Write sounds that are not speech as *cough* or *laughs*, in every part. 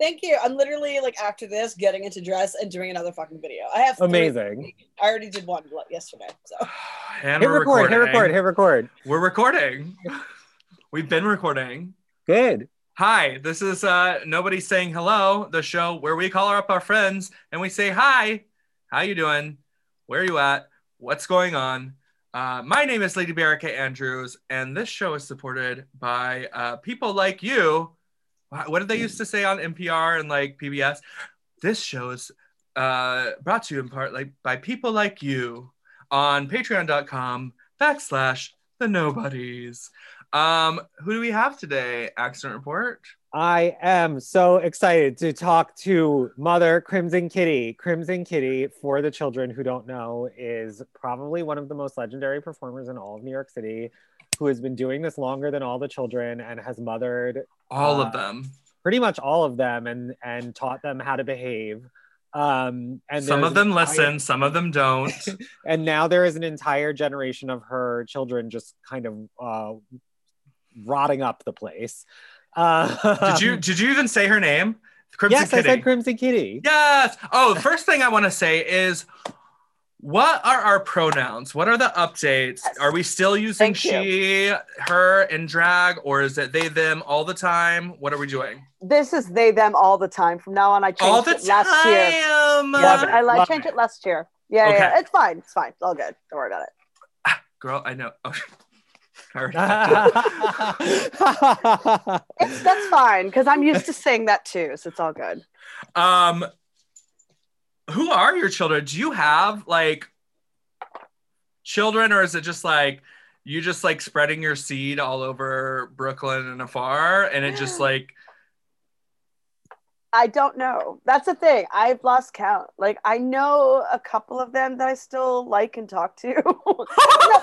Thank you. I'm literally like after this getting into dress and doing another fucking video. I have three- Amazing. I already did one yesterday. So *sighs* And Hit record, hit record, hit record. We're recording. We've been recording. Good. Hi, this is uh Nobody Saying Hello, the show where we call up our friends and we say hi. How you doing? Where are you at? What's going on? Uh, my name is Lady Bearica Andrews, and this show is supported by uh, people like you. Wha- What did they used to say on NPR and like PBS? This show is uh, brought to you in part like by people like you on patreon.com backslash the nobodies. Um, who do we have today? Accident report. I am so excited to talk to Mother Crimson Kitty. Crimson Kitty, for the children who don't know, is probably one of the most legendary performers in all of New York City, who has been doing this longer than all the children and has mothered All Uh, of them. pretty much all of them and and taught them how to behave. Um, and Some of them entire- listen, some of them don't. *laughs* and now there is an entire generation of her children just kind of uh, rotting up the place. Uh, *laughs* did you did you even say her name? Crimson yes, Kitty. I said Crimson Kitty. yes. Oh, the first thing I want to say is what are our pronouns? What are the updates? Yes. Are we still using Thank you. she, her, and drag, or is it they, them all the time? What are we doing? This is they them all the time. From now on, I changed All the it last year. Yeah, but I like changed it. it last year. Yeah, Okay. yeah, it's fine. It's fine. It's all good. Don't worry about it. *sighs* Girl, I know. Oh. *laughs* *laughs* It's that's fine because I'm used to saying that too, so it's all good. Um, who are your children? Do you have like children, or is it just like you just like spreading your seed all over Brooklyn and afar, and it just like I don't know. That's the thing. I've lost count. Like I know a couple of them that I still like and talk to. *laughs* *laughs* no,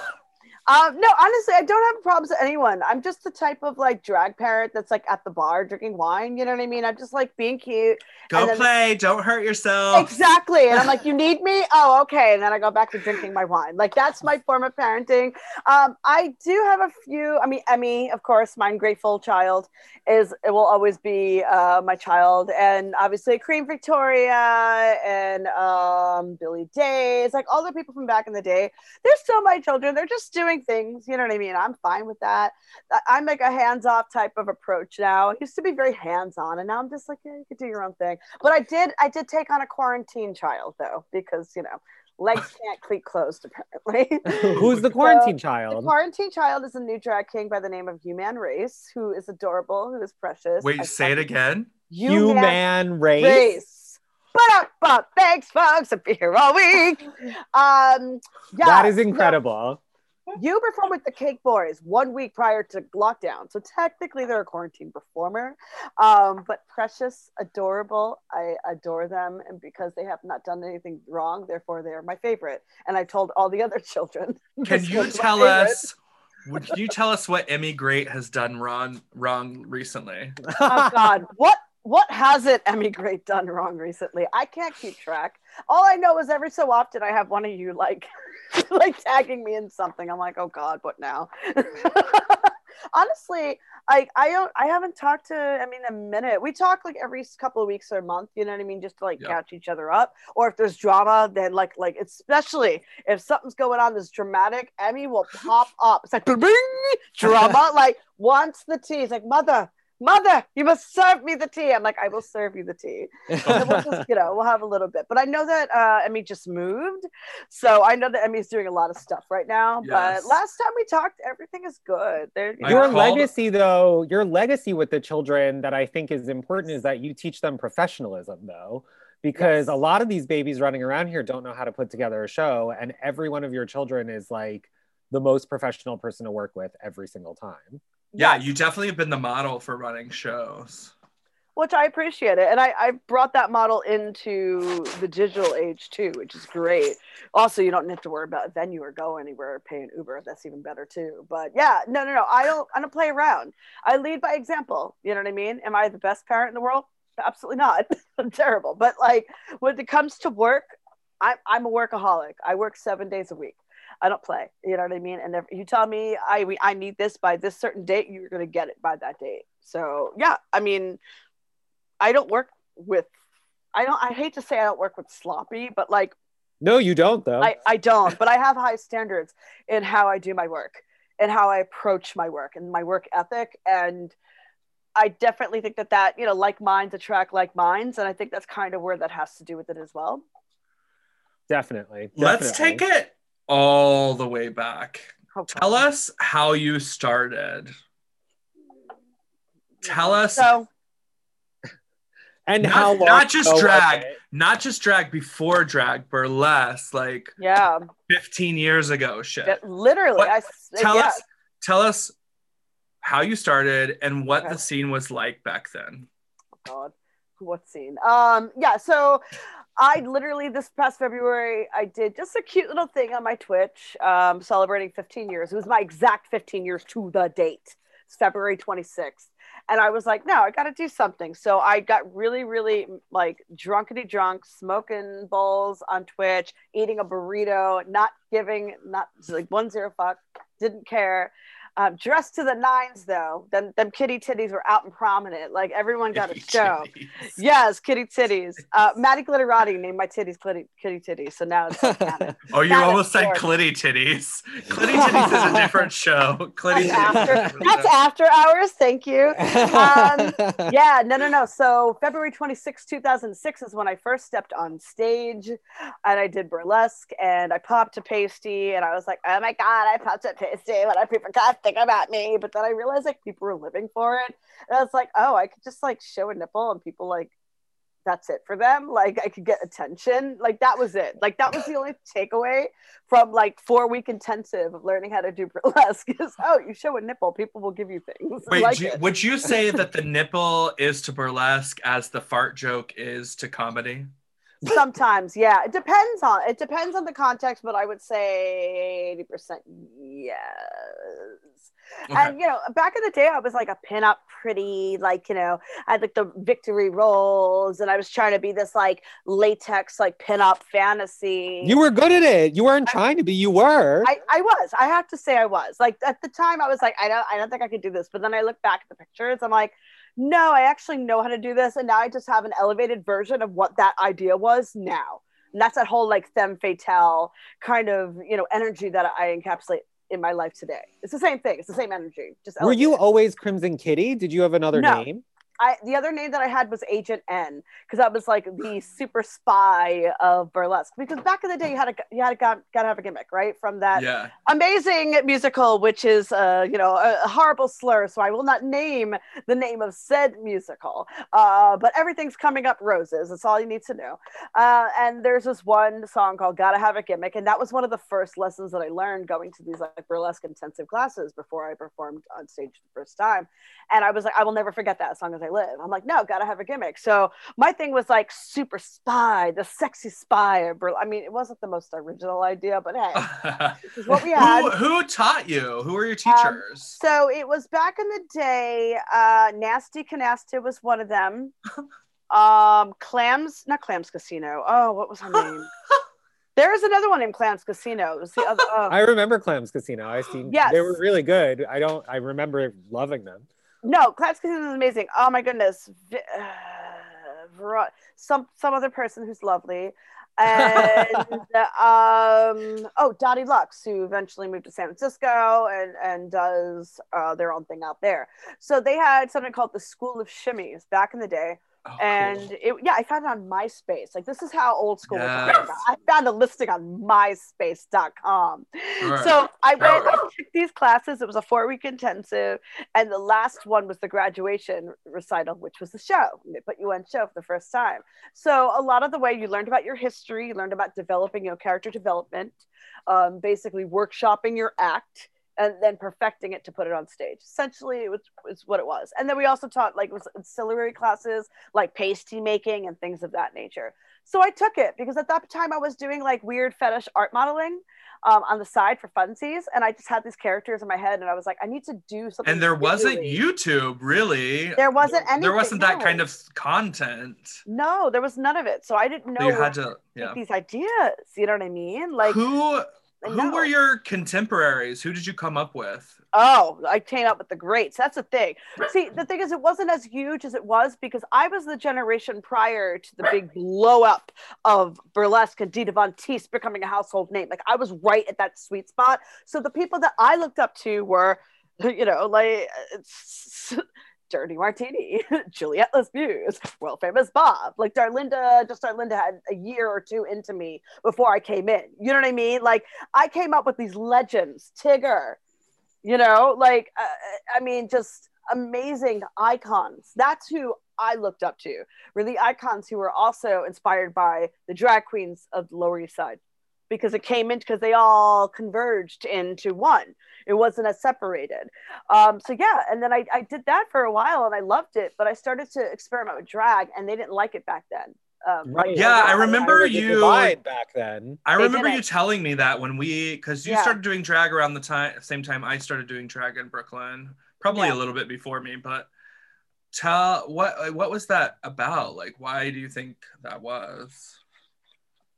um, no, honestly, I don't have problems with anyone. I'm just the type of like drag parent that's like at the bar drinking wine. You know what I mean? I'm just like being cute. go And then- play, don't hurt yourself. Exactly. And I'm like, you *laughs* need me? Oh, okay. And then I go back to drinking my wine. Like that's my form of parenting. Um, I do have a few. I mean, Emmy, of course, my grateful child is it will always be uh, my child, and obviously Cream Victoria and um, Billy Days, like all the people from back in the day. They're still my children. They're just doing things. You know what I mean? I'm fine with that. I- I'm like a hands-off type of approach now. I used to be very hands-on, and now I'm just like, yeah, you could do your own thing. But I did, I did take on a quarantine child though, because you know, legs *laughs* can't keep closed apparently. *laughs* Who's the So, quarantine The quarantine child is a new drag king by the name of Human Race, who is adorable, who is precious. I Wait, say it again. Human Human race. Race. But, but thanks, folks. I'll be here all week. *laughs* Um, yeah, that is no, incredible. You perform with the Cake Boys one week prior to lockdown, so technically they're a quarantine performer. Um, but precious, adorable. I adore them, and because they have not done anything wrong, therefore they are my favorite. And I told all the other *laughs* children. Can you tell us? Would you tell us what Emi Grate has done wrong wrong recently? oh God, *laughs* what what hasn't *laughs* Emi Grate done wrong recently? I can't keep track. All I know is every so often I have one of you like *laughs* like tagging me in something. I'm like, oh God, what now? *laughs* Honestly, I I don't I haven't talked to I mean a minute. We talk like every couple of weeks or a month, you know what I mean, just to like Yeah. catch each other up. Or if there's drama, then like like especially if something's going on that's dramatic, Emmy will pop up. It's like "Bing!" drama, like wants the tea. It's like mother, mother, you must serve me the tea. I'm like, I will serve you the tea. *laughs* We'll just, you know, we'll have a little bit. But I know that uh, Emmy just moved, so I know that Emmy's doing a lot of stuff right now. Yes. But last time we talked, everything is good. There, you I know, your called- legacy though your legacy with the children that i think is important is that you teach them professionalism though because Yes. a lot of these babies running around here don't know how to put together a show and every one of your children is like the most professional person to work with every single time Yeah, you definitely have been the model for running shows. which I appreciate it. And I, I brought that model into the digital age too, which is great. Also, you don't have to worry about a venue or go anywhere or pay an Uber. That's even better too. But yeah, no, no, no. I don't I don't play around. I lead by example. You know what I mean? Am I the best parent in the world? Absolutely not. *laughs* I'm terrible. But like when it comes to work, I'm I'm a workaholic. I work seven days a week. I don't play. You know what I mean? And if you tell me I we- I need this by this certain date, you're gonna get it by that date. So yeah, I mean, I don't work with. I don't. I hate to say I don't work with sloppy, but like No, you don't though. I, I don't, but I *laughs* have high standards in how I do my work and how I approach my work and my work ethic. And I definitely think that that, you know, like minds attract like minds. And I think that's kind of where that has to do with it as well. definitely, Let's take it all the way back. Okay. Tell us how you started. Tell us So, And Not- how long? not just drag. not just drag before drag, burlesque, like yeah, 15 years ago shit. that- literally. What- I, s- tell yeah. us tell us how you started and what Okay. the scene was like back then. God, what scene? Um, yeah, so I literally this past February I did just a cute little thing on my Twitch, um, celebrating 15 years. It was my exact 15 years to the date. It's February 26th. And I was like, no, I gotta do something. So I got really, really like drunkety drunk, smoking bowls on Twitch, eating a burrito, not giving, not like one zero fuck, didn't care. Um, dressed to the nines though. Then them kitty titties were out and prominent. Like everyone got a *laughs* show. Yes, kitty titties. Uh, Maddie Glitterati named my titties kitty, kitty titties. So now it's like canon. *laughs* Oh, you That is almost said short. Clitty Titties. Clitty Titties is a different show. Clitty That's Titties. after, that's after hours. Thank you. Um, *laughs* yeah, no, no, no. So February 26, 2006 is when I first stepped on stage and I did burlesque and I popped a pasty and I was like, oh my God, I popped a pasty. What are people think about me? But then I realized like people were living for it. And I was like, oh, I could just like show a nipple and people like, that's it for them. Like I could get attention. Like that was it. Like that was the only takeaway from like four week intensive of learning how to do *laughs* burlesque is oh, you show a nipple, people will give you things. Wait, like you- would you say that the *laughs* nipple is to burlesque as the fart joke is to comedy? *laughs* Sometimes, yeah. It depends on it depends on the context, but I would say 80% yes. Okay. And you know, back in the day, I was like a pin-up pretty, like, you know, I had like the victory rolls, and I was trying to be this like latex, like pin-up fantasy. you were good at it. You weren't trying to be. You were. I, I was. I have to say I was. Like at the time I was like, I don't I don't think I could do this. But then I look back at the pictures, I'm like, no, I actually know how to do this. And now I just have an elevated version of what that idea was now. And that's that whole like femme fatale kind of, you know, energy that I encapsulate in my life today. It's the same thing. It's the same energy. Just were you always Crimson Kitty? Did you have another No. name? I the other name that I had was Agent N because I was like the super spy of burlesque. Because back in the day, you had a you had a got, gotta have a gimmick, right? From that Yeah. amazing musical, which is uh, you know a, horrible slur, so I will not name the name of said musical. Uh, but everything's coming up roses. That's all you need to know. Uh, and there's this one song called "Gotta Have a Gimmick," and that was one of the first lessons that I learned going to these like burlesque intensive classes before I performed on stage the first time. And I was like, I will never forget that as long as I live. I'm like, no, gotta have a gimmick. So my thing was like super spy, the sexy spy. Of Burle- I mean, it wasn't the most original idea, but hey, *laughs* this is what we had. who, who taught you? Who were your Um, teachers? So it was back in the day. Uh, Nasty Canasta was one of them. *laughs* Um, Clams, not Clams Casino. Oh, what was her name? *laughs* there is another one named Clams Casino. It was the other. Oh. I remember Clams Casino. I seen. Yes. They were really good. I don't. I remember loving them. No, Clams Casino is amazing. Oh my goodness. Uh, Ver- some some other person who's lovely. And *laughs* um oh Dottie Lux, who eventually moved to San Francisco and and does uh, their own thing out there. So they had something called the School of Shimmies back in the day, Oh, and cool. it yeah I found it on MySpace. Like this is how old school Yes. about. I found a listing on MySpace.com. Right. So I went, Right. I took these classes. It was a four week intensive, and the last one was the graduation recital, which was the show. They put you on show for the first time. So a lot of the way you learned about your history, you learned about developing your character development, um, basically workshopping your act. And then perfecting it to put it on stage. Essentially, it was, was what it was. And then we also taught like was ancillary classes, like pasty making and things of that nature. So I took it because at that time I was doing like weird fetish art modeling um, on the side for funsies, and I just had these characters in my head, and I was like, I need to do something. and there wasn't. YouTube really. There wasn't anything. There wasn't that no. kind of content. No, there was none of it. So I didn't know So you had to. Yeah. these ideas. You know what I mean? Like, Who Who were your contemporaries? Who did you come up with? Oh, I came up with the greats. That's the thing. See, the thing is, it wasn't as huge as it was because I was the generation prior to the big blow up of burlesque and Dita Von Teese becoming a household name. Like I was right at that sweet spot. So the people that I looked up to were, *laughs* you know, like uh, it's Dirty Martini, *laughs* Julie Atlas Muz, world famous Bob. Like Darlinda, just Darlinda had a year or two into me before I came in. You know what I mean? Like I came up with these legends, Tigger, you know like uh, i mean just amazing icons that's who i looked up to were the icons who were also inspired by the drag queens of the lower east side because it came in because they all converged into one it wasn't as separated um, so yeah and then I, I did that for a while and i loved it but i started to experiment with drag and they didn't like it back then um, Right. Yeah, I There remember was a you- back then. I They remember you telling me that when we, because you Yeah. started doing drag around the time, same time I started doing drag in Brooklyn, probably Yeah. a little bit before me. But tell what what was that about? Like, why do you think that was?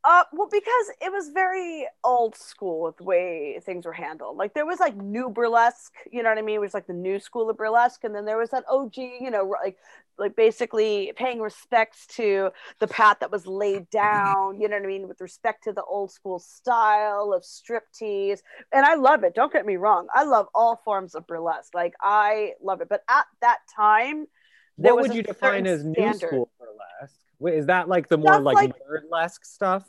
Uh, well, because it was very old school with the way things were handled. Like there was like new burlesque, you know what I mean? It was like the new school of burlesque, and then there was that OG, you know, like like basically paying respects to the path that was laid down, you know what I mean, with respect to the old school style of striptease. And I love it. Don't get me wrong. I love all forms of burlesque. Like I love it. But at that time, there What would you define as new standard. school burlesque? Wait, is that like the more like, like- burlesque stuff?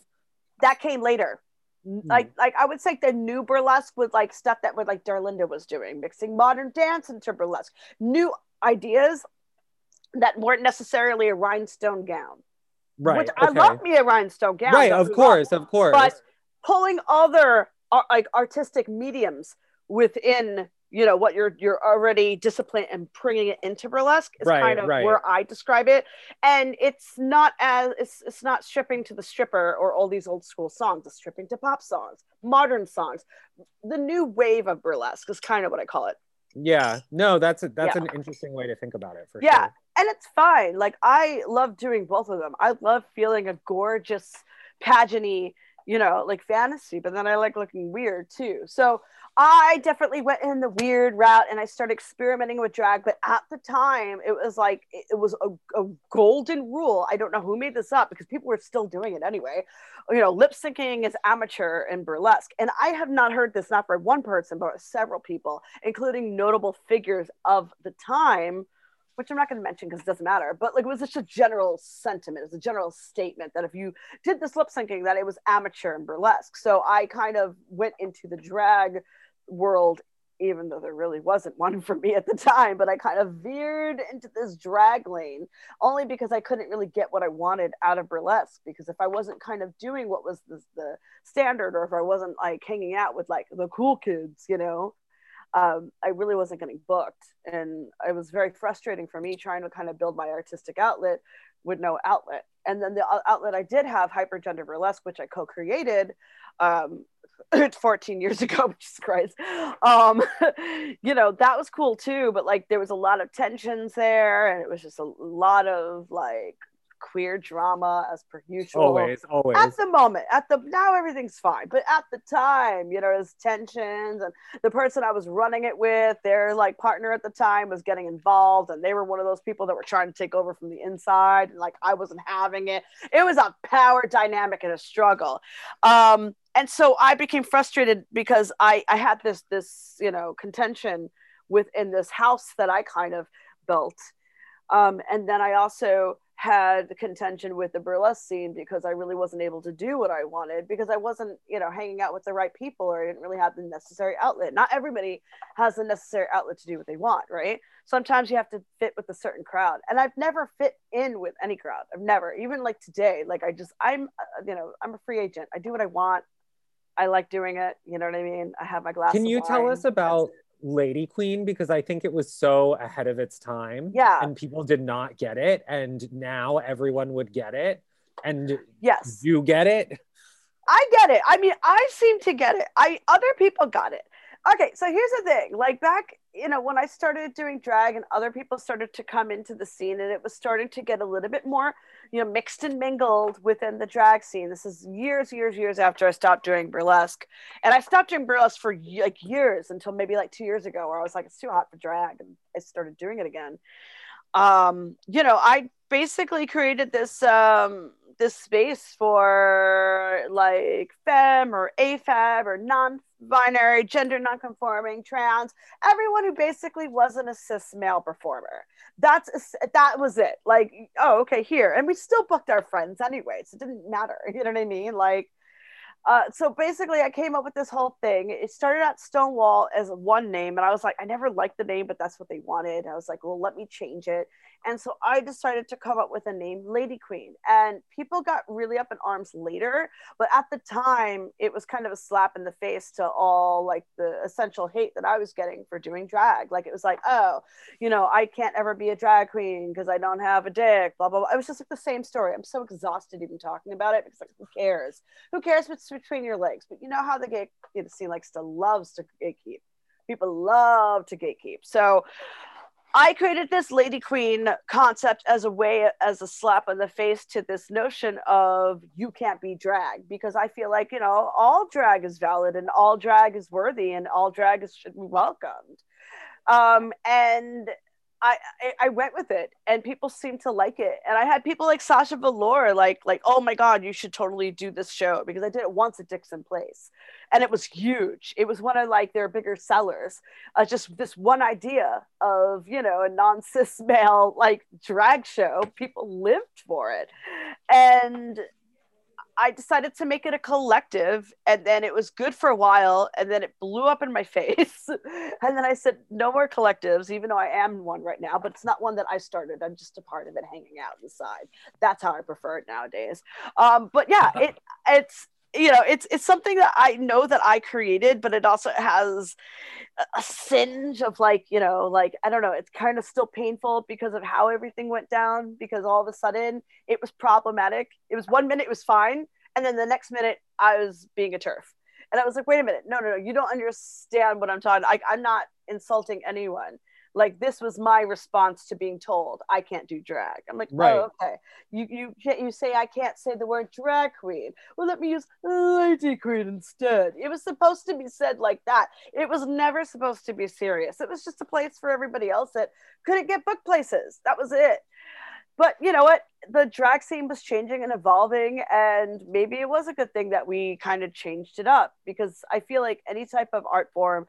that came later. Hmm. Like, like I would say the new burlesque was like stuff that would like Darlinda was doing, mixing modern dance into burlesque, new ideas that weren't necessarily a rhinestone gown. Right. Which I love me a rhinestone gown. right, of get me wrong. course, of course. But pulling other uh, like artistic mediums within you know what you're you're already disciplined and bringing it into burlesque is Right, kind of right. where I describe it, and it's not as it's it's not stripping to the stripper or all these old school songs. It's stripping to pop songs, modern songs. The new wave of burlesque is kind of what I call it. yeah, no, that's a, that's Yeah. an interesting way to think about it for Yeah. sure. and it's fine. Like I love doing both of them. I love feeling a gorgeous, pageanty, you know, like fantasy, but then I like looking weird too. So I definitely went in the weird route and I started experimenting with drag. But at the time, it was like it was a, a golden rule. I don't know who made this up because people were still doing it anyway. You know, lip syncing is amateur and burlesque, and I have not heard this not from one person, but several people, including notable figures of the time which I'm not going to mention because it doesn't matter, but like it was just a general sentiment, it's a general statement that if you did this lip syncing, that it was amateur and burlesque. So I kind of went into the drag world, even though there really wasn't one for me at the time, but I kind of veered into this drag lane only because I couldn't really get what I wanted out of burlesque. Because if I wasn't kind of doing what was the, the standard, or if I wasn't like hanging out with like the cool kids, you know, um, I really wasn't getting booked. And it was very frustrating for me trying to kind of build my artistic outlet with no outlet. And then the outlet I did have, Hypergender Burlesque, which I co created um, *laughs* 14 years ago, *laughs* Jesus Christ. Um, *laughs* you know, that was cool too. But like there was a lot of tensions there, and it was just a lot of like queer drama as per usual. Always, always. at the moment at the now everything's fine but at the time you know there's tensions and the person i was running it with their like partner at the time was getting involved and they were one of those people that were trying to take over from the inside and like i wasn't having it. It was a power dynamic and a struggle. Um and so i became frustrated because i i had this this you know contention within this house that i kind of built. Um and then i also had contention with the burlesque scene because I really wasn't able to do what I wanted because I wasn't, you know, hanging out with the right people or I didn't really have the necessary outlet. Not everybody has the necessary outlet to do what they want, right? Sometimes you have to fit with a certain crowd. And I've never fit in with any crowd. I've never, even like today, like I just, I'm, uh, you know, I'm a free agent. I do what I want. I like doing it. You know what I mean? I have my glass. Can you tell us about Lady Queen? Because I think it was so ahead of its time. Yeah. And people did not get it. And now everyone would get it. And Yes. you get it. I get it. I mean, I seem to get it. I other people got it. Okay so here's the thing like back you know when i started doing drag and other people started to come into the scene and it was starting to get a little bit more you know mixed and mingled within the drag scene. This is years years years after i stopped doing burlesque. And i stopped doing burlesque for like years until maybe like two years ago where i was like it's too hot for drag and i started doing it again. Um you know i basically created this um this space for like femme or afab or non-binary gender non-conforming trans everyone who basically wasn't a cis male performer that's that was it like oh okay here and we still booked our friends anyway so it didn't matter *laughs* you know what i mean like uh, so basically, I came up with this whole thing. It started at Stonewall as one name, and I was like, I never liked the name, but that's what they wanted. I was like, well, let me change it. And so I decided to come up with a name, Lady Queen. And people got really up in arms later, but at the time, it was kind of a slap in the face to all like the essential hate that I was getting for doing drag. Like it was like, oh, you know, I can't ever be a drag queen because I don't have a dick, blah, blah, blah. It was just like the same story. I'm so exhausted even talking about it because like, who cares? Who cares what's between your legs? But you know how the gay scene likes to loves to gatekeep. People love to gatekeep. So I created this Lady Queen concept as a way, as a slap in the face to this notion of you can't be drag because I feel like, you know, all drag is valid and all drag is worthy and all drag is, should be welcomed. Um, and I, I went with it and people seemed to like it. And I had people like Sasha Velour like like, oh my God, you should totally do this show because I did it once at Dixon Place. And it was huge. It was one of like their bigger sellers. Uh, just this one idea of, you know, a non-cis *laughs* male like drag show. People lived for it. And I decided to make it a collective, and then it was good for a while, and then it blew up in my *laughs* face. and then I said, no more collectives, even though I am one right now, but it's not one that I started. I'm just a part of it, hanging out inside. That's how I prefer it nowadays. Um, but yeah, *laughs* it it's you know it's it's something that i know that i created but it also has a singe of like you know like i don't know it's kind of still painful because of how everything went down because all of a sudden it was problematic. It was one minute it was fine and then the next minute i was being a turf. And i was like wait a minute. No no no. You don't understand what i'm talking I, i'm not insulting anyone like this was my response to being told I can't do drag. I'm like, right. oh, okay. You you can't you say I can't say the word drag queen. Well, let me use lady queen instead. It was supposed to be said like that. It was never supposed to be serious. It was just a place for everybody else that couldn't get book places. That was it. But you know what? The drag scene was changing and evolving, and maybe it was a good thing that we kind of changed it up because I feel like any type of art form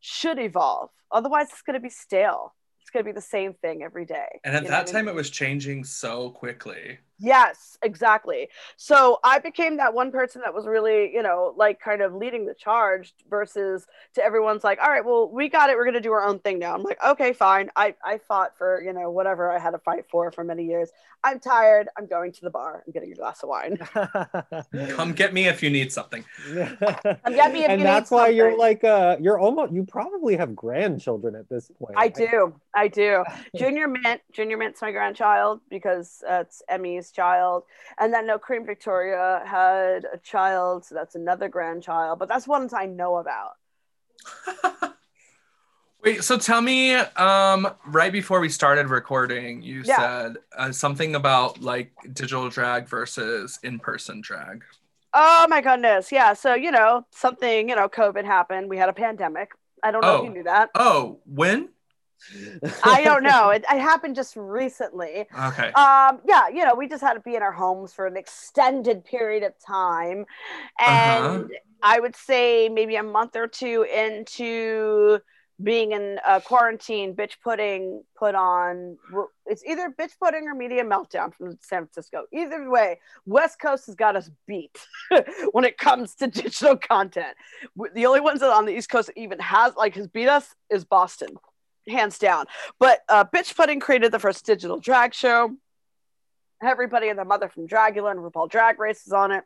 should evolve. Otherwise, it's going to be stale. It's going to be the same thing every day. And at that time, I mean? it was changing so quickly. Yes, exactly. So I became that one person that was really, you know, like kind of leading the charge versus to everyone's like, all right, well, we got it. We're going to do our own thing now. I'm like, okay, fine. I, I fought for, you know, whatever I had to fight for for many years. I'm tired. I'm going to the bar. I'm getting a glass of wine. *laughs* Come get me if you need something. *laughs* Come get me if you need something. and you that's need why something. you're like, uh, you're almost, you probably have grandchildren at this point. I do. I do. *laughs* Junior Mint, Junior Mint's my grandchild because uh, it's Emmy's child. And then no Queen Victoria had a child, so that's another grandchild, but that's ones I know about. *laughs* Wait, so tell me, um, right before we started recording, you Yeah. said uh, something about like digital drag versus in-person drag. Oh my goodness. Yeah. So, you know, something, you know, COVID happened. We had a pandemic. I don't know if Oh. you knew that. Oh, when? I don't know. *laughs* It, it happened just recently. Okay. um yeah you know we just had to be in our homes for an extended period of time and Uh-huh. i would say maybe a month or two into being in uh, quarantine bitch pudding put on it's either bitch pudding or media meltdown from san francisco either way west coast has got us beat *laughs* when it comes to digital content the only ones that on the east coast even has like has beat us is boston hands down. But uh, bitch pudding created the first digital drag show. Everybody and their mother from dragula and rupaul drag race is on it.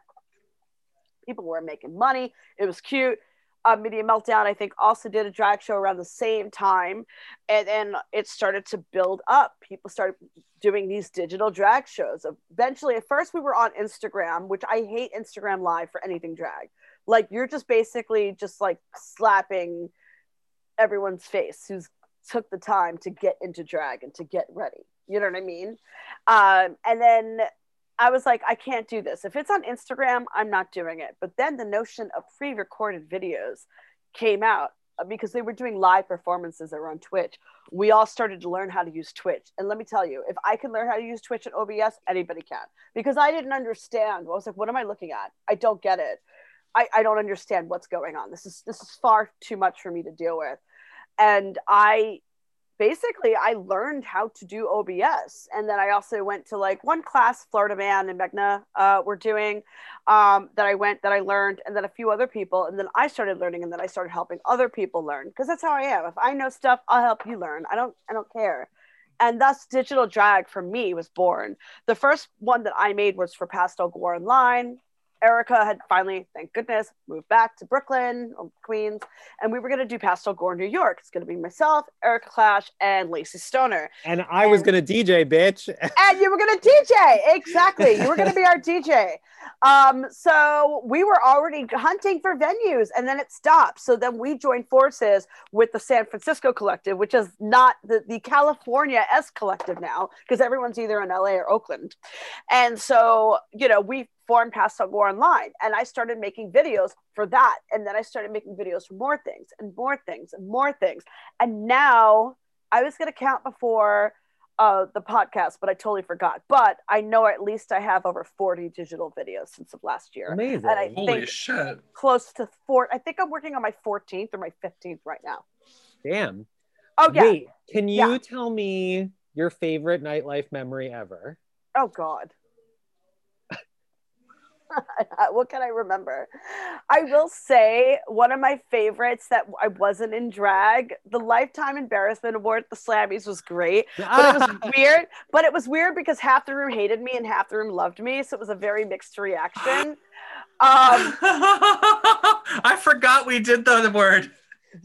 People were making money. It was cute. Uh, media meltdown i think also did a drag show around the same time. And then it started to build up. People started doing these digital drag shows. Eventually at first we were on instagram which i hate instagram live for anything drag. Like you're just basically just like slapping everyone's face who's took the time to get into drag and to get ready. You know what I mean? Um, and then I was like, I can't do this. If it's on Instagram, I'm not doing it. But then the notion of pre recorded videos came out uh, because they were doing live performances that were on Twitch. We all started to learn how to use Twitch. And let me tell you, if I can learn how to use Twitch and OBS, anybody can. Because I didn't understand. I was like, what am I looking at? I don't get it. I, I don't understand what's going on. This is this is far too much for me to deal with. And I basically I learned how to do OBS. And then I also went to like one class Florida Man and Megna uh, were doing um, that I went that I learned, and then a few other people. And then I started learning, and then I started helping other people learn because that's how I am. If I know stuff, I'll help you learn. I don't I don't care. And thus, digital drag for me was born. The first one that I made was for Pastel Gore Online. Erica had finally, thank goodness, moved back to Brooklyn, um, Queens, and we were going to do Pastel Gore New York. It's going to be myself, Erica Clash, and Lacey Stoner. And I was going to DJ, bitch. and you were going *laughs* to DJ. Exactly. You were going to be our DJ. Um, so we were already hunting for venues and then it stopped. So then we joined forces with the San Francisco Collective, which is not the, the California S Collective now, because everyone's either in LA or Oakland. And so, you know, we formed Pastel Gore Online and I started making videos for that. And then I started making videos for more things and more things and more things. And now I was going to count before uh, the podcast, but I totally forgot. But I know at least I have over 40 digital videos since of last year. Amazing. And I Holy think shit. close to four. I think I'm working on my 14th or my 15th right now. Damn. Oh, yeah. Wait, can you Yeah. tell me your favorite nightlife memory ever? Oh, God. *laughs* what can I remember? I will say one of my favorites that I wasn't in drag, the Lifetime Embarrassment Award at the Slammies was great. but it was *laughs* weird. But it was weird because half the room hated me and half the room loved me, so it was a very mixed reaction. *laughs* Um, I forgot we did the word.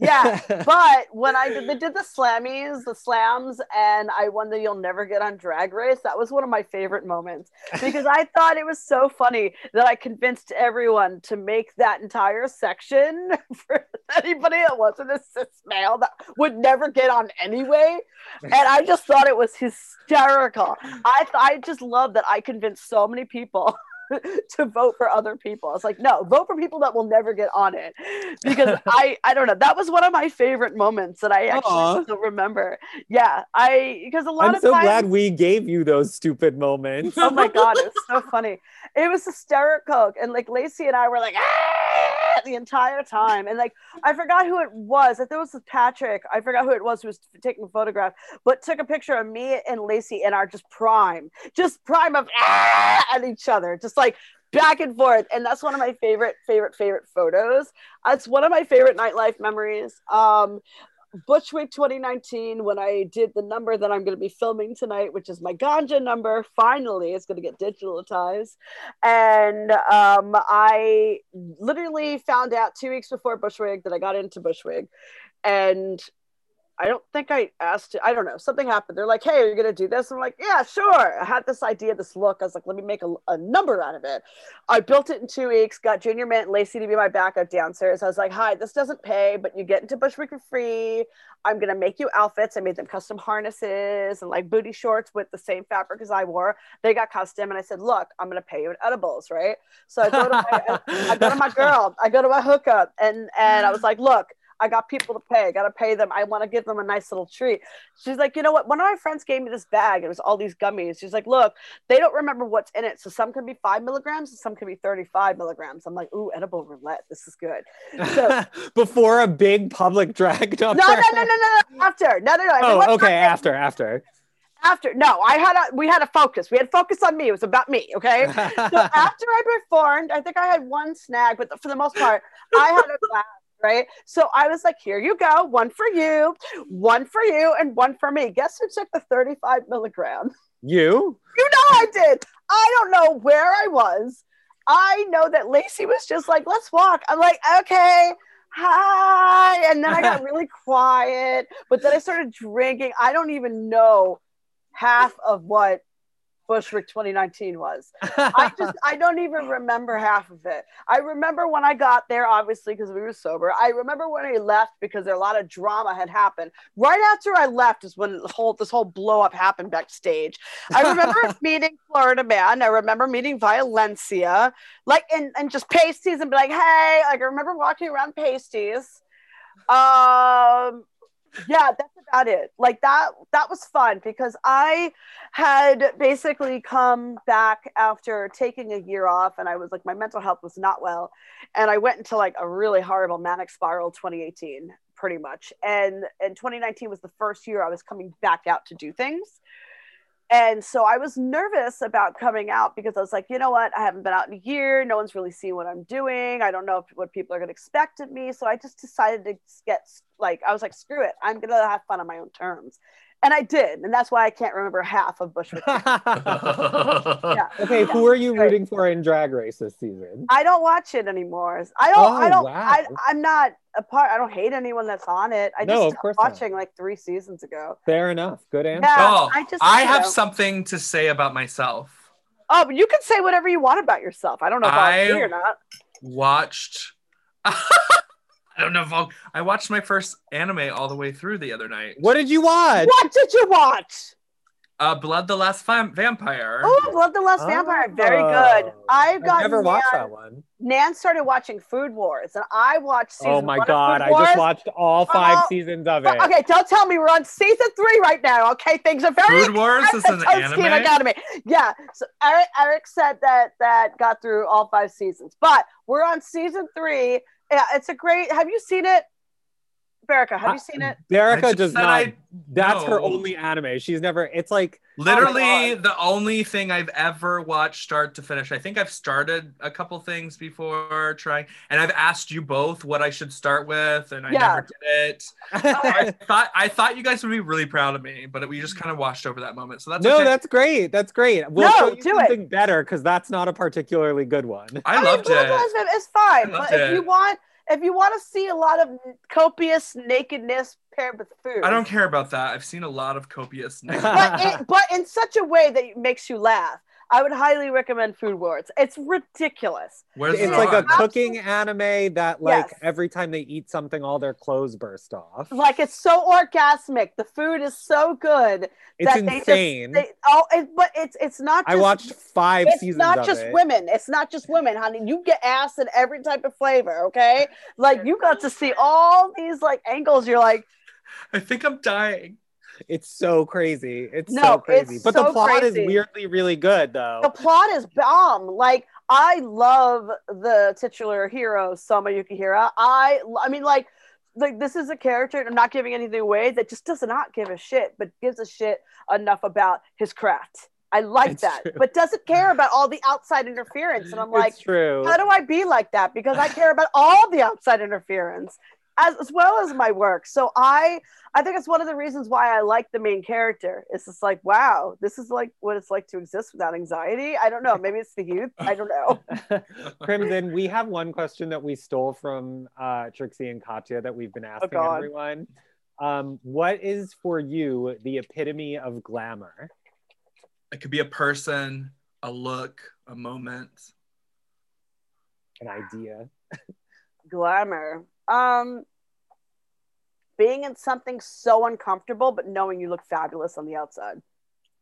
Yeah, *laughs* but when I did, they did the Slammies, the Slams, and I won the You'll Never Get on Drag Race, that was one of my favorite moments because I *laughs* thought it was so funny that I convinced everyone to make that entire section *laughs* for anybody that wasn't a cis male that would never get on anyway. And I just thought it was hysterical. I th- I just love that I convinced so many people. *laughs* to vote for other people. It's like, no, vote for people that will never get on it. Because *laughs* I I don't know. That was one of my favorite moments that I actually Aw. still remember. Yeah. I because a lot I'm of so times, glad we gave you those stupid moments. Oh my god, it was so funny. It was hysterical. And like Lacey and I were like, ah! The entire time. And like I forgot who it was. I think it was Patrick. I forgot who it was who was taking a photograph, but took a picture of me and Lacey in our just prime, just prime of ah! at each other, just like back and forth. And that's one of my favorite, favorite, favorite photos. It's one of my favorite nightlife memories. Um, Bushwig 2019, when I did the number that I'm going to be filming tonight, which is my ganja number, finally, it's going to get digitalized. And um, I literally found out two weeks before Bushwig that I got into Bushwig. And I don't think I asked, I don't know, something happened. They're like, hey, are you going to do this? I'm like, yeah, sure. I had this idea, this look. I was like, let me make a, a number out of it. I built it in two weeks, got Junior Mint and Lacey to be my backup dancers. I was like, hi, this doesn't pay, but you get into Bushwig for free. I'm going to make you outfits. I made them custom harnesses and like booty shorts with the same fabric as I wore. They got custom. And I said, look, I'm going to pay you in edibles, right? So I go to my, I go to my *laughs* girl, I go to my hookup and, and I was like, look, I got people to pay. I got to pay them. I want to give them a nice little treat. She's like, you know what? One of my friends gave me this bag. It was all these gummies. She's like, look, they don't remember what's in it. So some can be five milligrams, and some can be 35 milligrams. I'm like, ooh, edible roulette. This is good. So, *laughs* Before a big public drag no, no, no, no, no, no. After. No, no, no. Oh, Everyone- okay. After, after. After. No, I had a, we had a focus. We had focus on me. It was about me. Okay. *laughs* So after I performed, I think I had one snag, but for the most part, I had a glass, right? So I was like, here you go, one for you, one for you, and one for me. Guess who took the 35 milligram? you? You know I did. I don't know where I was. I know that Lacey was just like, let's walk. I'm like, okay. Hi. And then I got *laughs* really quiet, but then I started drinking. I don't even know half of what Bushwig 2019 was. I *laughs* just I don't even remember half of it. I remember when I got there, obviously because we were sober. I remember when I left because there a lot of drama had happened. Right after I left is when the whole this whole blow up happened backstage. I remember *laughs* meeting Florida Man. I remember meeting Violencia, like and and just pasties and be like, hey, like I remember walking around pasties. Um yeah that's about it. Like that that was fun because i had basically come back after taking a year off and i was like my mental health was not well. And i went into like a really horrible manic spiral 2018 pretty much. And and 2019 was the first year i was coming back out to do things and so I was nervous about coming out because I was like, you know what? I haven't been out in a year. No one's really seen what I'm doing. I don't know if, what people are going to expect of me. So I just decided to get like, I was like, screw it. I'm going to have fun on my own terms. And I did. And that's why I can't remember half of Bushwig. *laughs* *laughs* yeah. Okay, who are you rooting for in Drag Race this season? I don't watch it anymore. I don't. Oh, I don't. wow. I, I'm not a part. I don't hate anyone that's on it. I No, just of stopped course not. watching like three seasons ago. Fair enough. Good answer. Yeah, Oh, I just. I have know. something to say about myself. Oh, but you can say whatever you want about yourself. I don't know if I'll agree or not. Watched. *laughs* I don't know if I'll, I watched my first anime all the way through the other night. What did you watch? What did you watch? Uh, Blood the Last Vam- Vampire. Oh, Blood the Last Vampire. Very good. Oh. I've I've got never watched that one. Nan started watching Food Wars, and I watched season Oh my one of god, Food I Wars. just watched all five Oh, seasons of it. Okay, don't tell me we're on season three right now. Okay, things are very Food Wars *laughs* is an anime. Academy. Yeah. So Eric, Eric said that that got through all five seasons, but we're on season three. Yeah, it's a great. Have you seen it, Berica? Have you seen it? I Derica just does not. I- that's her only anime. She's never. It's like oh Literally God. the only thing I've ever watched start to finish. I think I've started a couple things before trying, and I've asked you both what I should start with, and I Yeah. never did it. *laughs* Oh, I thought I thought you guys would be really proud of me, but we just kind of washed over that moment. So that's no, okay. that's great. That's great. We'll No, show you do it. better because that's not a particularly good one. I mean, loved Blood it. Husband is fine, I loved but if it. you want, if you want to see a lot of copious nakedness paired with food, I don't care about that. I've seen a lot of copious. *laughs* but it, but in such a way that it makes you laugh. I would highly recommend Food Wars. It's ridiculous. Where's It's it like a on? cooking anime that, like, Yes. every time they eat something, all their clothes burst off. Like it's so orgasmic. The food is so good. It's that they just- insane. They, oh, it, but it's it's not. I Just, watched five It's seasons not of just it. women. It's not just women, honey. You get ass in every type of flavor. Okay, like you got to see all these like angles. You're like, I think I'm dying. It's so crazy. It's No, so crazy. it's but the plot crazy. is weirdly really good, though. the plot is bomb. Like I love the titular hero, Soma Yukihira. I I mean like like this is a character, I'm not giving anything away, that just does not give a shit, but gives a shit enough about his craft. I like It's that, true. but doesn't care about all the outside *laughs* interference. And I'm like, true. how do I be like that? Because I care about all the outside interference as, as well as my work. So I I think it's one of the reasons why I like the main character. It's just like, wow, this is like what it's like to exist without anxiety. I don't know. Maybe it's the youth. I don't know. *laughs* *laughs* Crimson, we have one question that we stole from uh, Trixie and Katya that we've been asking God. everyone. Um, what is for you the epitome of glamour? It could be a person, a look, a moment. An idea. *laughs* Glamour. Um being in something so uncomfortable, but knowing you look fabulous on the outside.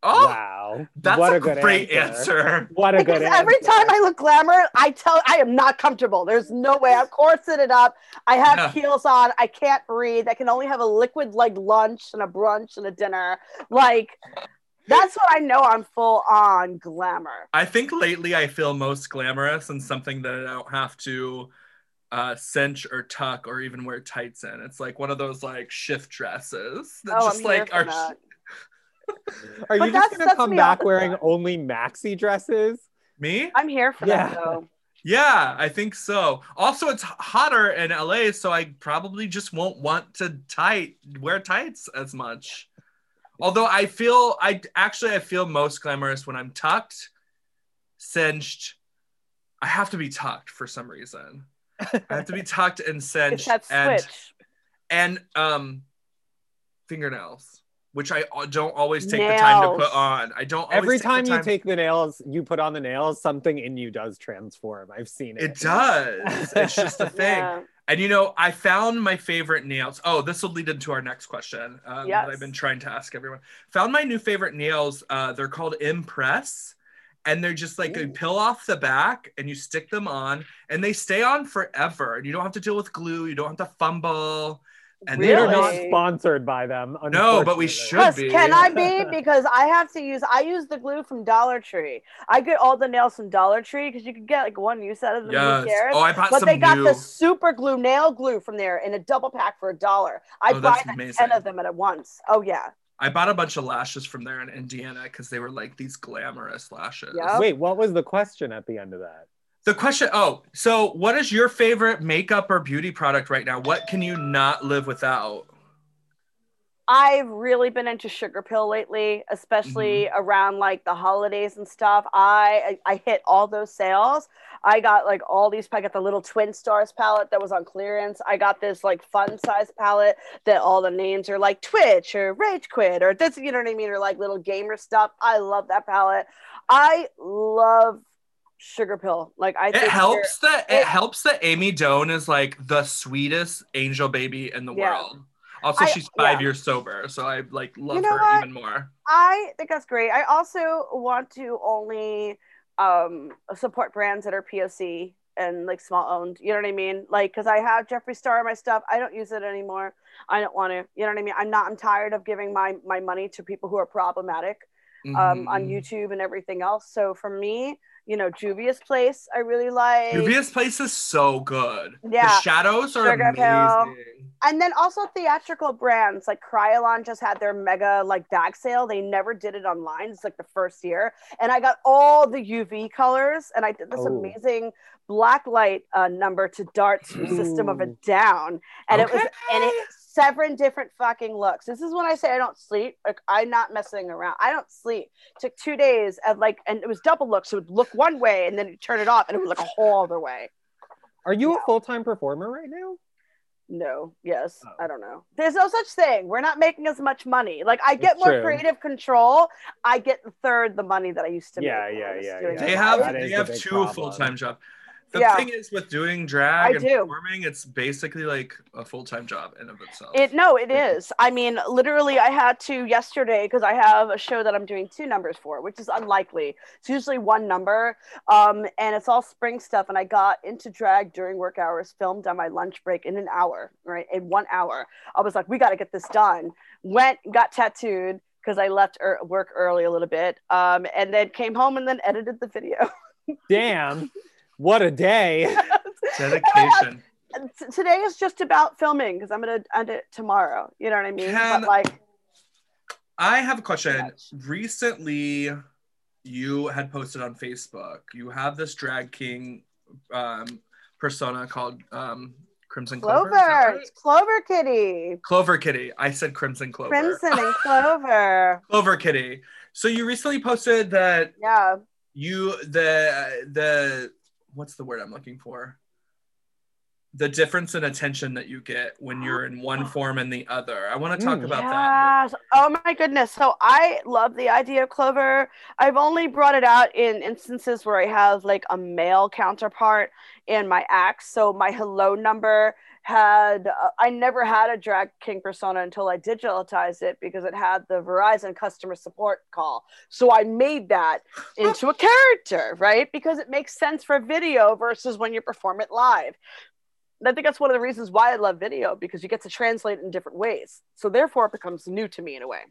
Oh, wow. that's what a, a, good great answer. answer. What a Because good every answer. time I look glamour, I tell I am not comfortable. There's no way. I'm corseted up. I have Yeah. heels on. I can't breathe. I can only have a liquid like lunch and a brunch and a dinner. Like that's what I know I'm full on glamour. I think lately I feel most glamorous and something that I don't have to uh, cinch or tuck or even wear tights in. It's like one of those like shift dresses that Oh, just I'm here like for are. that. *laughs* Are you just going to come back wearing time. only maxi dresses? Me? I'm here for Yeah. that though. *laughs* Yeah, I think so. Also, it's hotter in LA, so I probably just won't want to tight wear tights as much. Although I feel I actually I feel most glamorous when I'm tucked, cinched. I have to be tucked for some reason. I have to be tucked and *laughs* It's cinched that and switch. and um fingernails. which I don't always take the time to put on. I don't always Every take the time you take the nails, you put on the nails, something in you does transform. I've seen it. it does. It's *laughs* just a thing. Yeah. And you know, I found my favorite nails. Oh, this will lead into our next question um, Yes. that I've been trying to ask everyone. Found my new favorite nails. Uh, they're called Impress, and they're just like you Ooh. peel off the back and you stick them on, and they stay on forever. And you don't have to deal with glue. You don't have to fumble. And We they're not sponsored by them. No, but we should Yes, be. can I be? Because I have to use. I use the glue from Dollar Tree. I get all the nails from Dollar Tree because you can get like one use out of them. Yes. Who cares? Oh, I bought but some But they got new. the super glue nail glue from there in a double pack for a dollar. I Oh, buy that's the amazing. ten of them at once. Oh yeah. I bought a bunch of lashes from there in Indiana because they were like these glamorous lashes. Yep. Wait, what was the question at the end of that? The question oh, so what is your favorite makeup or beauty product right now? What can you not live without? I've really been into Sugarpill lately, especially Mm-hmm. around like the holidays and stuff. I, I hit all those sales. I got like all these. I got the little Twin Stars palette that was on clearance. I got this like fun size palette that all the names are like Twitch or Rage Quit or this. You know what I mean? Or like little gamer stuff. I love that palette. I love Sugarpill. Like I It helps that it, it- helps that Amy Doan is like the sweetest angel baby in the Yeah. world. Also, I- she's five yeah. years sober, so I like love know her what? even more. I think that's great. I also want to only um, support brands that are POC and like small owned. You know what I mean? Like, because I have Jeffree Star my stuff. I don't use it anymore. I don't want to. You know what I mean? I'm not. I'm tired of giving my my money to people who are problematic um, on Mhm. YouTube and everything else. So for me, you know, Juvia's Place, I really like. Juvia's Place is so good. Yeah. The shadows are Sugarpill. amazing. and then also theatrical brands like Kryolan just had their mega like bag sale. They never did it online. It's like the first year, and I got all the UV colors, and I did this Oh. amazing black light uh, number to darts from System of a Down, and it was and it seven different fucking looks. This is when I say I don't sleep. Like I'm not messing around. I don't sleep. took two days of like, and it was double looks. so it would look one way, and then you turn it off, and it would look a whole other way. Are you Yeah. a full time performer right now? No, yes, Oh. I don't know. There's no such thing. We're not making as much money. Like I get It's more true. creative control. I get a third the money that I used to Yeah, make. yeah, yeah, yeah. They have they have two full time jobs. The Yeah. thing is with doing drag I and do. performing, it's basically like a full time job in of itself. It no, it is. I mean, literally, I had to yesterday because I have a show that I'm doing two numbers for, which is unlikely. It's usually one number, um, and it's all spring stuff. And I got into drag during work hours, filmed on my lunch break in an hour, right? In one hour, I was like, we got to get this done. Went, got tattooed because I left er- work early a little bit, um, and then came home and then edited the video. Damn, *laughs* what a day. *laughs* Dedication. Today is just about filming because I'm gonna end it tomorrow. You know what I mean? Can- but like, I have a question. Recently, you had posted on Facebook. You have this drag king um, persona called um, Crimson Clover. Clover, right? Clover Kitty, Clover Kitty. I said Crimson Clover. Crimson and *laughs* Clover. Clover Kitty. So you recently posted that Yeah, you the the what's the word I'm looking for? The difference in attention that you get when you're in one *gasps* form and the other. I want to talk Mm. about that. Oh my goodness. So I love the idea of Clover. I've only brought it out in instances where I have like a male counterpart in my acts. So my hello number had uh, I never had a drag king persona until I digitalized it because it had the Verizon customer support call. So I made that *laughs* into a character, right? Because it makes sense for video versus when you perform it live. And I think that's one of the reasons why I love video because you get to translate it in different ways. So therefore, it becomes new to me in a way.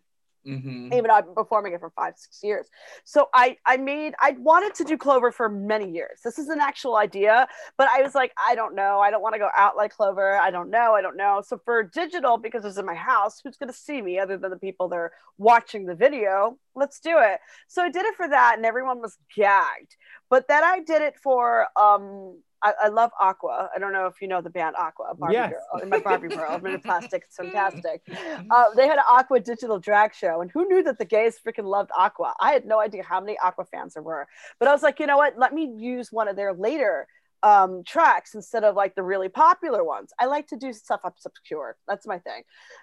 Mhm. Even though I've been performing it for five, six years. So I, I made, I wanted to do Clover for many years. This is an actual idea, but I was like, I don't know. I don't want to go out like Clover. I don't know. I don't know. So for digital, because it's in my house, who's going to see me other than the people that are watching the video? Let's do it. So I did it for that, and everyone was gagged. But then I did it for um I, I love Aqua. I don't know if you know the band Aqua, Barbie Yes. Girl. In my Barbie world, I'm in plastic. It's *laughs* fantastic. Uh, they had an Aqua digital drag show, and who knew that the gays freaking loved Aqua? I had no idea how many Aqua fans there were. But I was like, you know what? Let me use one of their later um, tracks instead of like the really popular ones. I like to do stuff up obscure. That's my thing.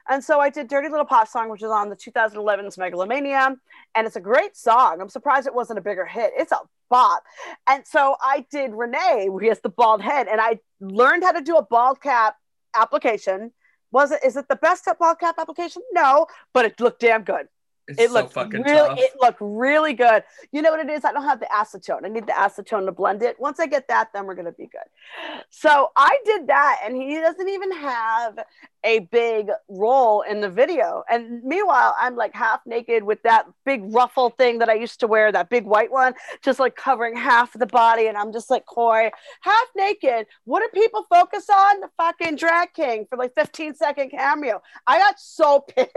And so I did Dirty Little Pop Song, which is on the 2011's Megalomania. And it's a great song. I'm surprised it wasn't a bigger hit. It's a bop. And so I did Renee, who has the bald head, and I learned how to do a bald cap application. Was it, is it the best bald cap application? No, but it looked damn good. It's it so looked fucking really tough. it looked really good. You know what it is? I don't have the acetone. I need the acetone to blend it. Once i get that then we're gonna be good. So i did that and he doesn't even have a big role in the video. And meanwhile i'm like half naked with that big ruffle thing that i used to wear that big white one just like covering half of the body. And i'm just like coy. Half naked. What do people focus on? The fucking drag king for like 15 second cameo. I got so *laughs* pissed.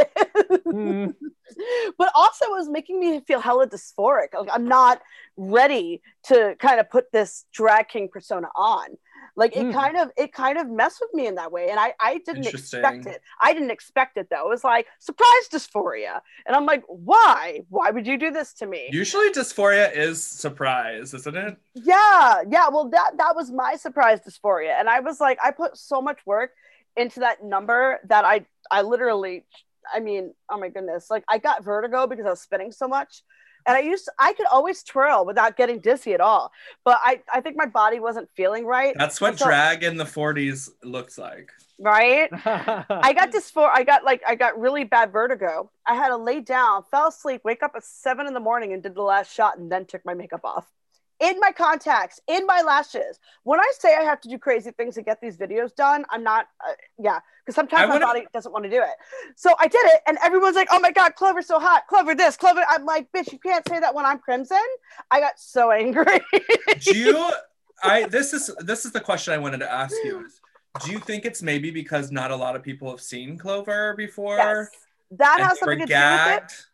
Mm. but also it was making me feel hella dysphoric. Like I'm not ready to kind of put this drag king persona on. Like it Hmm. kind of it kind of messed with me in that way. And I, I didn't expect it. I didn't expect it though. It was like surprise dysphoria. And I'm like, why? Why would you do this to me? Usually dysphoria is surprise, isn't it? yeah, yeah. Well, that that was my surprise dysphoria. And I was like, I put so much work into that number that I I literally I mean, oh my goodness, like I got vertigo because I was spinning so much. And I used I could always twirl without getting dizzy at all. But I, I think my body wasn't feeling right. That's what So- drag in the 40s looks like. right? *laughs* I got this for I got like I got really bad vertigo. I had to lay down, fell asleep, wake up at seven in the morning and did the last shot and then took my makeup off. In my contacts, in my lashes. When I say I have to do crazy things to get these videos done, I'm not, uh, yeah, because sometimes I my wanna- body doesn't want to do it. So I did it, and everyone's like, oh my God, Clover's so hot. Clover this, Clover. I'm like, bitch, you can't say that when I'm crimson. I got so angry. Do you *laughs* I this is this is the question I wanted to ask you is do you think it's maybe because not a lot of people have seen Clover before? yes. That has something to do with it.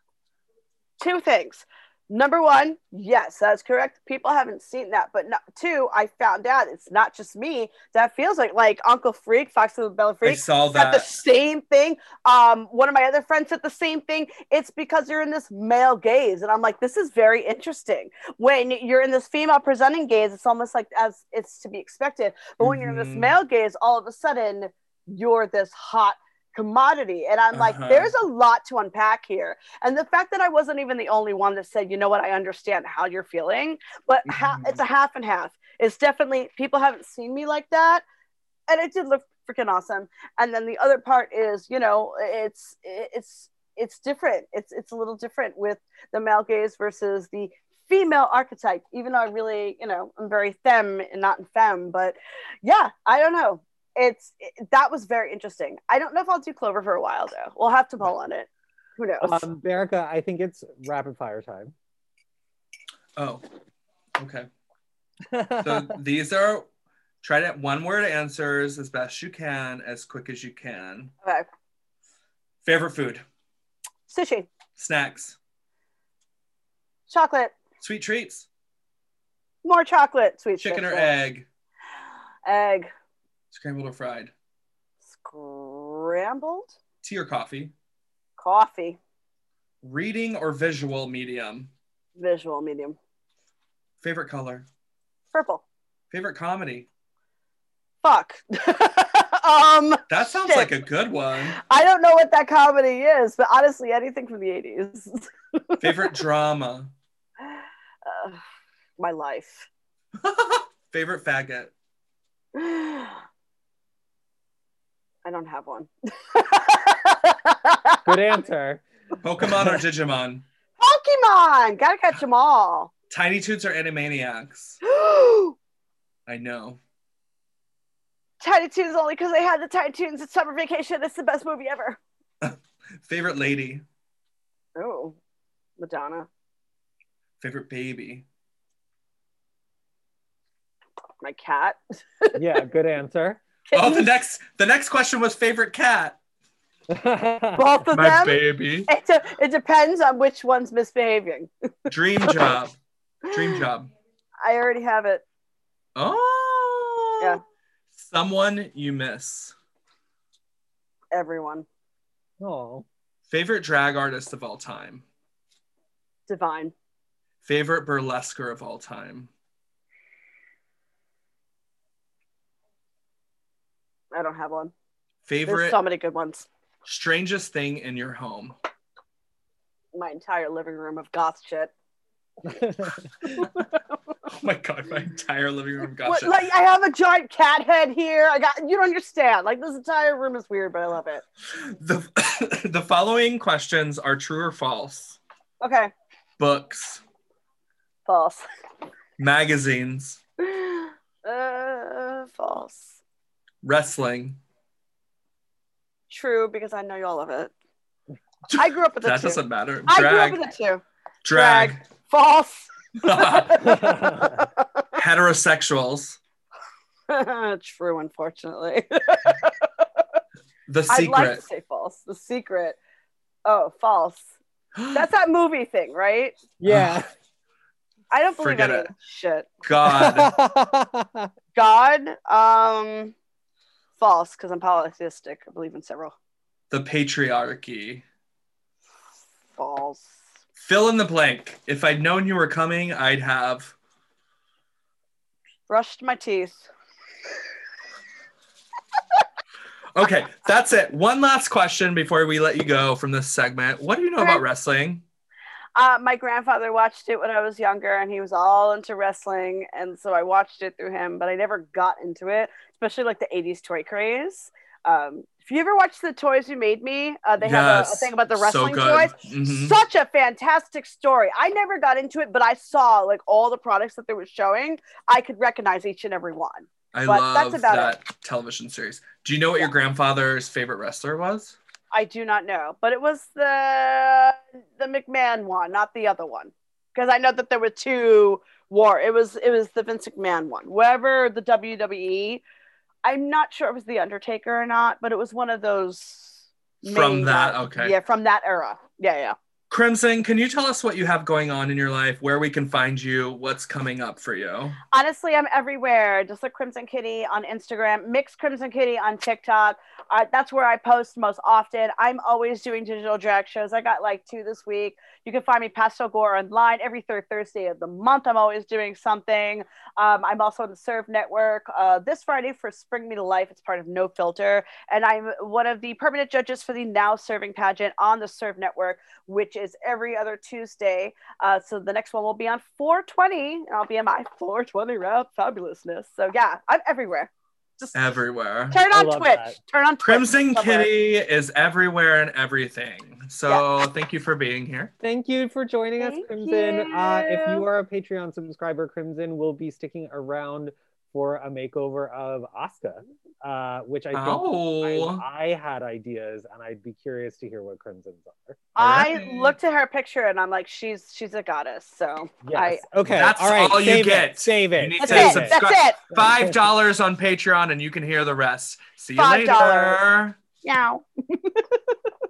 two things. Number one, yes, that's correct. People haven't seen that, but not, two, I found out it's not just me that feels like like Uncle Freak, Fox of the Bella I Freak, saw said the same thing. Um, one of my other friends said the same thing. It's because you're in this male gaze, and I'm like, this is very interesting. When you're in this female presenting gaze, it's almost like as it's to be expected. But when you're in this Mhm. male gaze, all of a sudden you're this hot commodity, and I'm like, Uh-huh. there's a lot to unpack here. And the fact that I wasn't even the only one that said, you know what, I understand how you're feeling, but ha- Mhm. it's a half and half. It's definitely people haven't seen me like that, and it did look freaking awesome. And then the other part is, you know, it's it's it's different. It's it's a little different with the male gaze versus the female archetype. Even though I really, you know, I'm very femme and not femme, but yeah, I don't know. It's it, that was very interesting. I don't know if I'll do Clover for a while though. We'll have to mull on it. Who knows? um, Bearica, I think it's rapid fire time. Oh. Okay. So these are try to one word answers as best you can, as quick as you can. okay. Favorite food, Sushi, snacks, chocolate, sweet treats, more chocolate, sweet chicken or egg, Egg, scrambled or fried, scrambled, tea or coffee, coffee, reading or visual medium, visual medium, favorite color, purple. favorite comedy. Fuck. *laughs* um, That sounds Shit. like a good one. I don't know what that comedy is, but honestly, anything from the 80s. *laughs* Favorite drama, Uh, my life. *laughs* favorite faggot, *sighs* I don't have one. *laughs* Good answer. Pokemon or Digimon, Pokemon! Gotta catch them all. Tiny Toons or Animaniacs. *gasps* I know. Tiny Toons only because I had the Tiny Toons at summer vacation. It's the best movie ever. *laughs* Favorite lady, Oh, Madonna. favorite baby, My cat. Yeah, good answer. Oh, the next the next question was favorite cat. *laughs* Both of them. baby. It, de- it depends on which one's misbehaving. *laughs* Dream job. Dream job. I already have it. Oh. Yeah. Someone you miss. Everyone. oh, Favorite drag artist of all time. Divine. Favorite burlesquer of all time. I don't have one. Favorite There's so many good ones. strangest thing in your home. My entire living room of goth shit. *laughs* Oh my god, my entire living room got What, like I have a giant cat head here. I got you don't understand. Like this entire room is weird, but I love it. The *coughs* the following questions are true or false. Okay, Books, false. *laughs* magazines, Uh, false. Wrestling. True, because I know you all love it. *laughs* I grew up with it That too. doesn't matter. I grew up Drag, with it too. drag, False. *laughs* heterosexuals. *laughs* True, unfortunately. The secret. I'd like secret. to say false. The secret. Oh, false. That's that movie thing, right? yeah. I don't believe Forget any it. shit. God. God, um, false, because I'm polytheistic. I believe in several. the patriarchy. False. Fill in the blank. If I'd known you were coming, I'd have. Brushed my teeth. Okay, that's it. One last question before we let you go from this segment. What do you know about wrestling? Uh, my grandfather watched it when I was younger, and he was all into wrestling, and so I watched it through him. But I never got into it, especially like the '80s toy craze. Um, if you ever watched the Toys You Made Me, uh, they have a, a thing about the wrestling good. toys. Mhm. Such a fantastic story. I never got into it, but I saw like all the products that they were showing. I could recognize each and every one. I But love that's about that television series. Do you know what your grandfather's favorite wrestler was? I do not know, but it was the the McMahon one, not the other one, because I know that there were two war. It was it was the Vince McMahon one. Wherever the WWE, I'm not sure it was the Undertaker or not, but it was one of those From that, okay. yeah, from that era. Yeah, yeah. Crimson, can you tell us what you have going on in your life, where we can find you, what's coming up for you? Honestly, I'm everywhere. Just like Crimson Kitty on Instagram, Mx Crimson Kitty on TikTok. Uh, that's where I post most often. I'm always doing digital drag shows. I got like two this week. You can find me Pastel Gore online every third Thursday of the month. I'm always doing something. Um, I'm also on the Serve Network uh, this Friday for Spring Me to Life. It's part of No Filter, and I'm one of the permanent judges for the Now Serving pageant on the Serve Network, which is every other Tuesday. Uh, so the next one will be on 420, and I'll be in my *laughs* 420 rap fabulousness. So yeah, I'm everywhere. Just Everywhere. turn on Twitch. that. Turn on Twitch Crimson somewhere. Kitty is everywhere and everything. So thank you for being here. Thank you for joining us, Thank Crimson. Uh, if you. you are a Patreon subscriber, Crimson will be sticking around for a makeover of Asuka, uh, which I think Oh, I, I had ideas, and I'd be curious to hear what Crimson's are. I looked at her picture and I'm like, she's she's a goddess. So I okay. That's all right. all you save get. It, save it. You need that's to it. subscribe. That's it. five dollars on Patreon, and you can hear the rest. See you $5. later. Meow. *laughs*